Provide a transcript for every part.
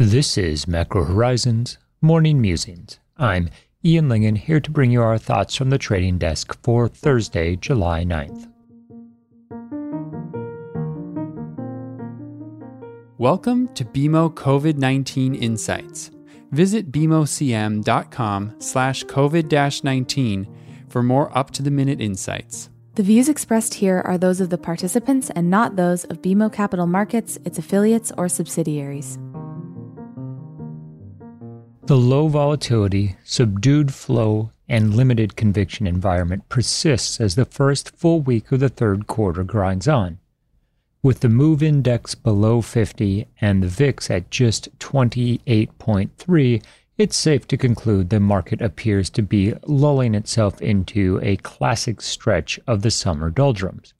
This is Macro Horizons Morning Musings. I'm Ian Lyngen here to bring you our thoughts from the trading desk for Thursday, July 9th. Welcome to BMO COVID-19 Insights. Visit bmocm.com slash COVID-19 for more up-to-the-minute insights. The views expressed here are those of the participants and not those of BMO Capital Markets, its affiliates, or subsidiaries. The low volatility, subdued flow, and limited conviction environment persists as the first full week of the third quarter grinds on. With the MOVE index below 50 and the VIX at just 28.3, it's safe to conclude the market appears to be lulling itself into a classic stretch of the summer doldrums.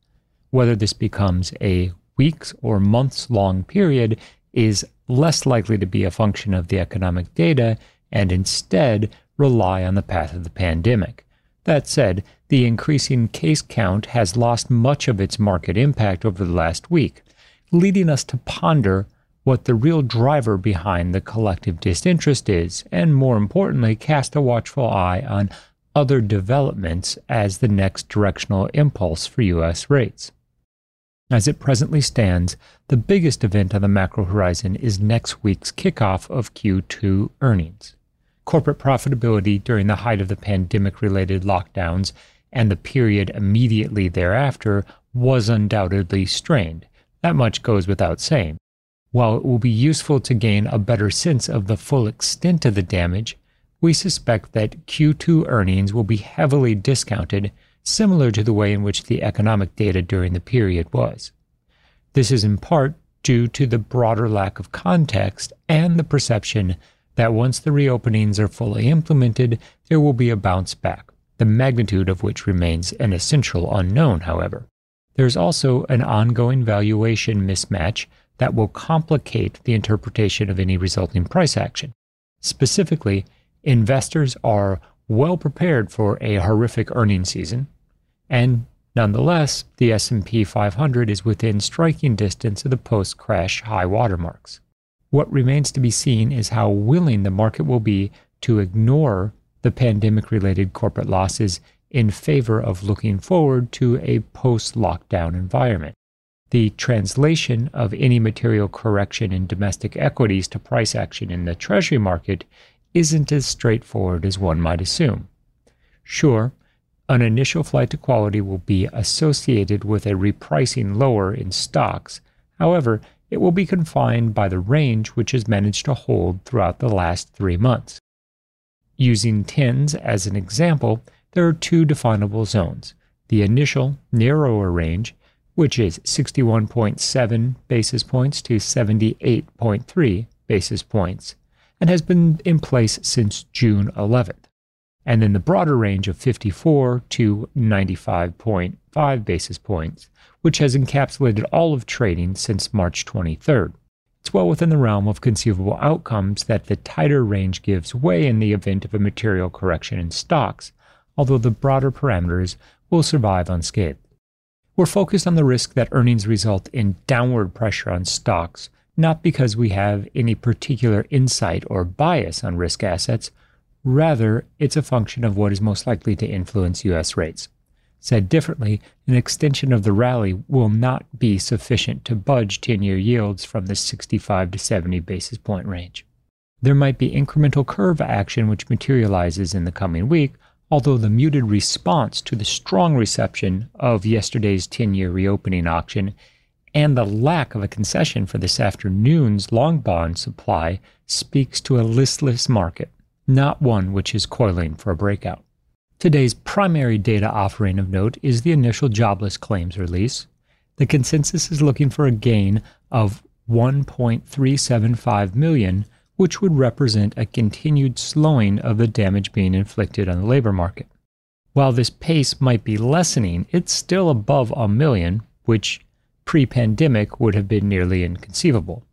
Whether this becomes a weeks or months long period is less likely to be a function of the economic data and instead rely on the path of the pandemic. That said, the increasing case count has lost much of its market impact over the last week, leading us to ponder what the real driver behind the collective disinterest is, and more importantly, cast a watchful eye on other developments as the next directional impulse for U.S. rates. As it presently stands, the biggest event on the macro horizon is next week's kickoff of Q2 earnings. Corporate profitability during the height of the pandemic related lockdowns and the period immediately thereafter was undoubtedly strained. That much goes without saying. While it will be useful to gain a better sense of the full extent of the damage, we suspect that Q2 earnings will be heavily discounted similar to the way in which the economic data during the period was. This is in part due to the broader lack of context and the perception that once the reopenings are fully implemented, there will be a bounce back, the magnitude of which remains an essential unknown, however. There's also an ongoing valuation mismatch that will complicate the interpretation of any resulting price action. Specifically, investors are well prepared for a horrific earnings season, and nonetheless, the S&P 500 is within striking distance of the post-crash high watermarks. What remains to be seen is how willing the market will be to ignore the pandemic-related corporate losses in favor of looking forward to a post-lockdown environment. The translation of any material correction in domestic equities to price action in the treasury market isn't as straightforward as one might assume. Sure, an initial flight to quality will be associated with a repricing lower in stocks. However, it will be confined by the range which has managed to hold throughout the last three months. Using tens as an example, there are two definable zones. The initial, narrower range, which is 61.7 basis points to 78.3 basis points, and has been in place since June 11th and then the broader range of 54 to 95.5 basis points, which has encapsulated all of trading since March 23rd. It's well within the realm of conceivable outcomes that the tighter range gives way in the event of a material correction in stocks, although the broader parameters will survive unscathed. We're focused on the risk that earnings result in downward pressure on stocks, not because we have any particular insight or bias on risk assets, Rather, it's a function of what is most likely to influence U.S. rates. Said differently, an extension of the rally will not be sufficient to budge 10 year yields from the 65 to 70 basis point range. There might be incremental curve action which materializes in the coming week, although the muted response to the strong reception of yesterday's 10 year reopening auction and the lack of a concession for this afternoon's long bond supply speaks to a listless market not one which is coiling for a breakout. Today's primary data offering of note is the initial jobless claims release. The consensus is looking for a gain of 1.375 million, which would represent a continued slowing of the damage being inflicted on the labor market. While this pace might be lessening, it's still above a million, which pre pandemic would have been nearly inconceivable.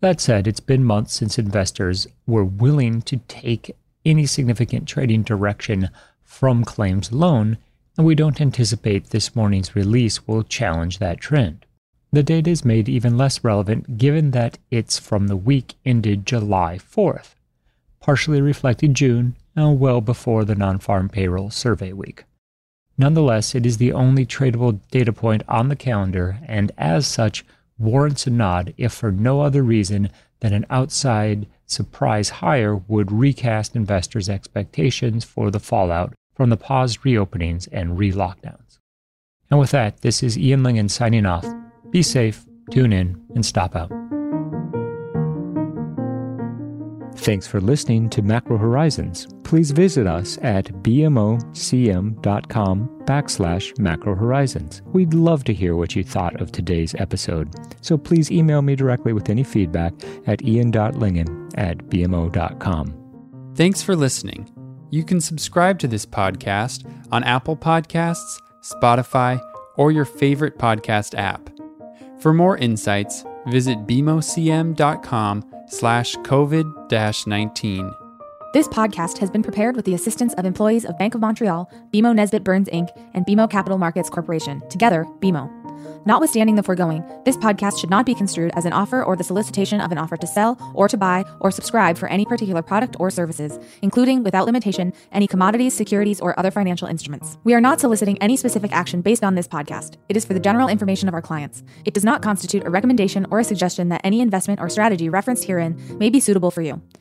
That said, it's been months since investors were willing to take any significant trading direction from claims alone, and we don't anticipate this morning's release will challenge that trend. The data is made even less relevant given that it's from the week ended July 4th, partially reflecting June and well before the non farm payroll survey week. Nonetheless, it is the only tradable data point on the calendar and, as such, warrants a nod if for no other reason than an outside surprise higher would recast investors' expectations for the fallout from the paused reopenings and re lockdowns. And with that, this is Ian Lyngen signing off. Be safe, tune in, and stop out. Thanks for listening to Macro Horizons. Please visit us at bmocm.com backslash macro horizons. We'd love to hear what you thought of today's episode, so please email me directly with any feedback at ian.lyngen at bmo.com. Thanks for listening. You can subscribe to this podcast on Apple Podcasts, Spotify, or your favorite podcast app. For more insights, visit bmocm.com slash COVID-19. This podcast has been prepared with the assistance of employees of Bank of Montreal, BMO Nesbitt Burns Inc., and BMO Capital Markets Corporation, together, BMO. Notwithstanding the foregoing, this podcast should not be construed as an offer or the solicitation of an offer to sell or to buy or subscribe for any particular product or services, including, without limitation, any commodities, securities, or other financial instruments. We are not soliciting any specific action based on this podcast. It is for the general information of our clients. It does not constitute a recommendation or a suggestion that any investment or strategy referenced herein may be suitable for you.